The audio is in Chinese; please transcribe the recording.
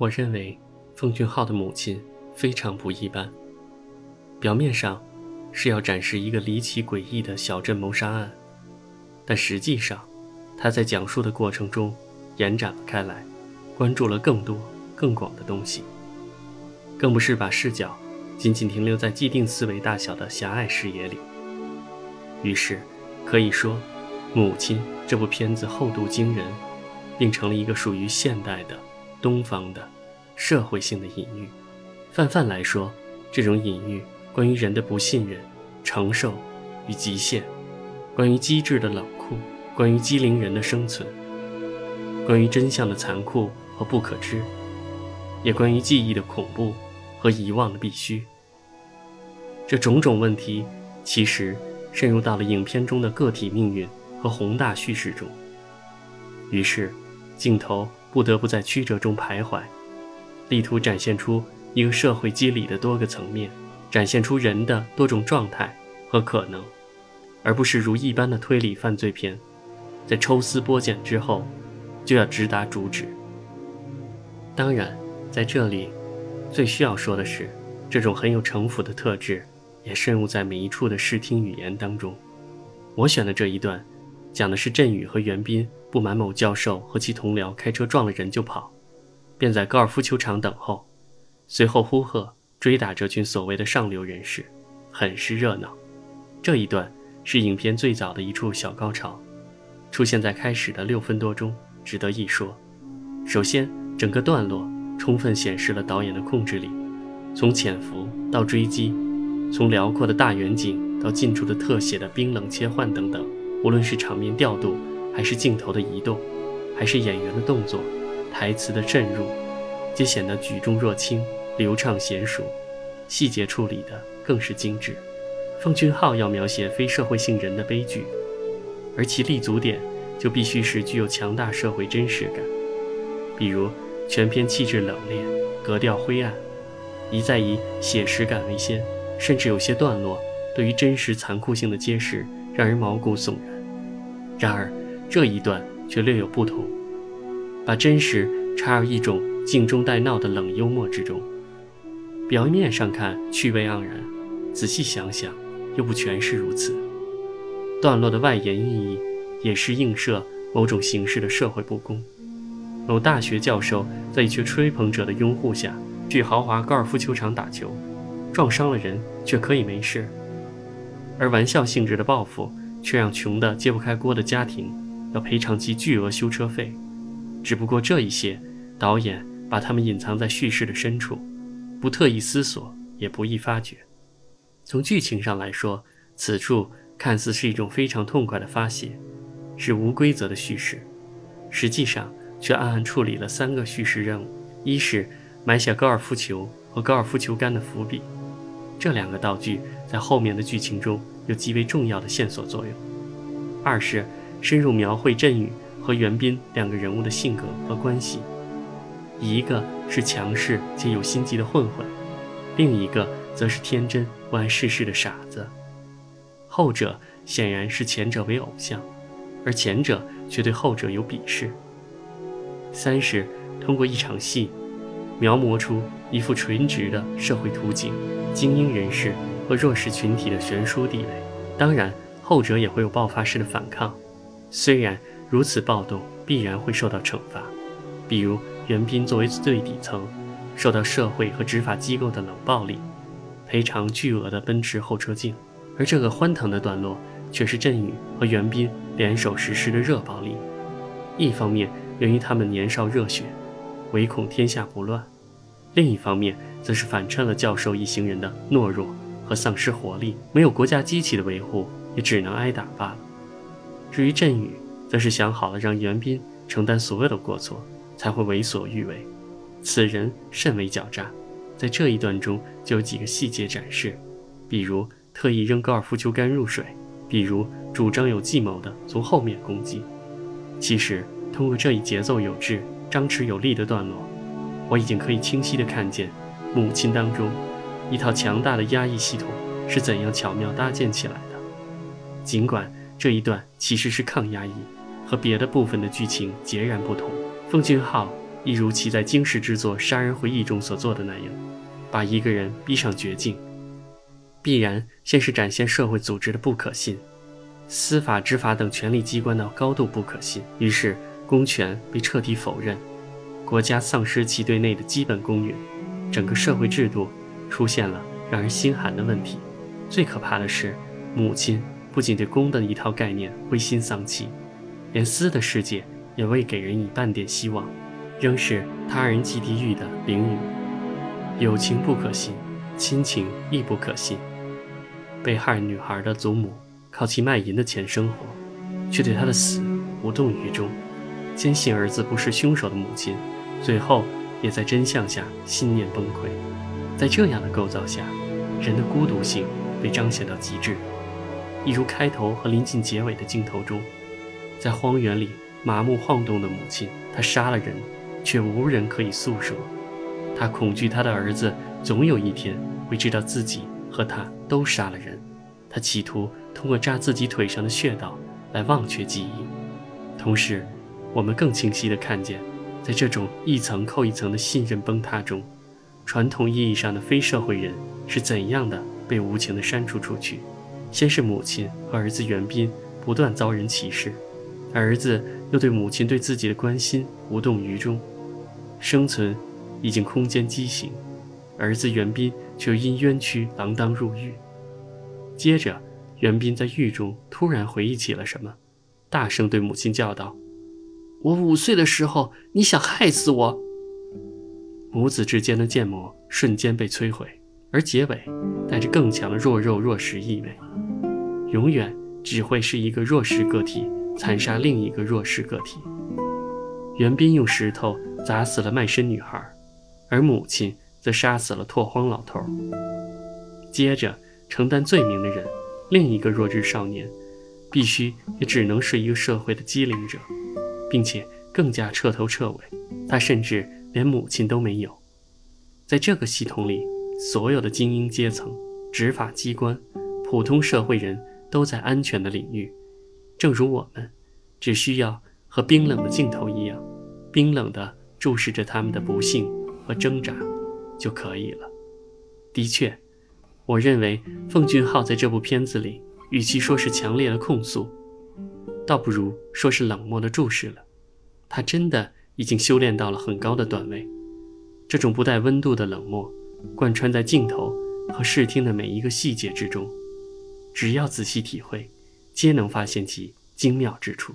我认为奉俊昊的母亲非常不一般。表面上是要展示一个离奇诡异的小镇谋杀案，但实际上，他在讲述的过程中延展了开来，关注了更多更广的东西，更不是把视角仅仅停留在既定思维大小的狭隘视野里。于是，可以说，《母亲》这部片子厚度惊人，并成了一个属于现代的。东方的社会性的隐喻，泛泛来说，这种隐喻关于人的不信任、承受与极限，关于机智的冷酷，关于机灵人的生存，关于真相的残酷和不可知，也关于记忆的恐怖和遗忘的必须。这种种问题，其实渗入到了影片中的个体命运和宏大叙事中。于是，镜头。不得不在曲折中徘徊，力图展现出一个社会机理的多个层面，展现出人的多种状态和可能，而不是如一般的推理犯罪片，在抽丝剥茧之后就要直达主旨。当然，在这里最需要说的是，这种很有城府的特质也渗入在每一处的视听语言当中。我选的这一段。讲的是振宇和袁斌不满某教授和其同僚开车撞了人就跑，便在高尔夫球场等候，随后呼喝追打这群所谓的上流人士，很是热闹。这一段是影片最早的一处小高潮，出现在开始的六分多钟，值得一说。首先，整个段落充分显示了导演的控制力，从潜伏到追击，从辽阔的大远景到近处的特写的冰冷切换等等。无论是场面调度，还是镜头的移动，还是演员的动作、台词的渗入，皆显得举重若轻、流畅娴熟，细节处理的更是精致。奉俊昊要描写非社会性人的悲剧，而其立足点就必须是具有强大社会真实感，比如全片气质冷冽、格调灰暗，一再以写实感为先，甚至有些段落对于真实残酷性的揭示。让人毛骨悚然。然而，这一段却略有不同，把真实插入一种静中带闹的冷幽默之中。表面上看趣味盎然，仔细想想，又不全是如此。段落的外延意义，也是映射某种形式的社会不公。某大学教授在一群吹捧者的拥护下，去豪华高尔夫球场打球，撞伤了人，却可以没事。而玩笑性质的报复，却让穷得揭不开锅的家庭要赔偿其巨额修车费。只不过这一些，导演把他们隐藏在叙事的深处，不特意思索，也不易发觉。从剧情上来说，此处看似是一种非常痛快的发泄，是无规则的叙事，实际上却暗暗处理了三个叙事任务：一是埋下高尔夫球和高尔夫球杆的伏笔。这两个道具在后面的剧情中有极为重要的线索作用。二是深入描绘振宇和袁斌两个人物的性格和关系，一个是强势且有心机的混混，另一个则是天真不谙世事的傻子。后者显然是前者为偶像，而前者却对后者有鄙视。三是通过一场戏，描摹出一幅纯直的社会图景。精英人士和弱势群体的悬殊地位，当然后者也会有爆发式的反抗。虽然如此暴动必然会受到惩罚，比如袁斌作为最底层，受到社会和执法机构的冷暴力，赔偿巨额的奔驰后车镜。而这个欢腾的段落，却是振宇和袁斌联手实施的热暴力。一方面源于他们年少热血，唯恐天下不乱；另一方面。则是反衬了教授一行人的懦弱和丧失活力，没有国家机器的维护，也只能挨打罢了。至于振宇，则是想好了让袁斌承担所有的过错，才会为所欲为。此人甚为狡诈，在这一段中就有几个细节展示，比如特意扔高尔夫球杆入水，比如主张有计谋的从后面攻击。其实，通过这一节奏有致、张弛有力的段落，我已经可以清晰地看见。母亲当中，一套强大的压抑系统是怎样巧妙搭建起来的？尽管这一段其实是抗压抑，和别的部分的剧情截然不同。奉俊昊一如其在惊世之作《杀人回忆》中所做的那样，把一个人逼上绝境，必然先是展现社会组织的不可信，司法、执法等权力机关的高度不可信，于是公权被彻底否认，国家丧失其对内的基本公允，整个社会制度出现了让人心寒的问题。最可怕的是，母亲不仅对公的一套概念灰心丧气，连私的世界也未给人以半点希望，仍是他人即地狱的囹圄。友情不可信，亲情亦不可信。被害女孩的祖母靠其卖淫的钱生活，却对她的死无动于衷，坚信儿子不是凶手的母亲，最后也在真相下信念崩溃。在这样的构造下，人的孤独性。被彰显到极致，一如开头和临近结尾的镜头中，在荒原里麻木晃动的母亲，她杀了人，却无人可以诉说。她恐惧她的儿子总有一天会知道自己和他都杀了人。她企图通过扎自己腿上的穴道来忘却记忆。同时，我们更清晰地看见，在这种一层扣一层的信任崩塌中，传统意义上的非社会人是怎样的。被无情地删除出去。先是母亲和儿子袁斌不断遭人歧视，儿子又对母亲对自己的关心无动于衷，生存已经空间畸形，儿子袁斌却因冤屈锒铛入狱。接着，袁斌在狱中突然回忆起了什么，大声对母亲叫道：“我五岁的时候，你想害死我。”母子之间的建模瞬间被摧毁。而结尾带着更强的弱肉弱食意味，永远只会是一个弱势个体残杀另一个弱势个体。袁斌用石头砸死了卖身女孩，而母亲则杀死了拓荒老头。接着承担罪名的人，另一个弱智少年，必须也只能是一个社会的机灵者，并且更加彻头彻尾，他甚至连母亲都没有。在这个系统里。所有的精英阶层、执法机关、普通社会人都在安全的领域，正如我们，只需要和冰冷的镜头一样，冰冷地注视着他们的不幸和挣扎，就可以了。的确，我认为奉俊昊在这部片子里，与其说是强烈的控诉，倒不如说是冷漠的注视了。他真的已经修炼到了很高的段位，这种不带温度的冷漠。贯穿在镜头和视听的每一个细节之中，只要仔细体会，皆能发现其精妙之处。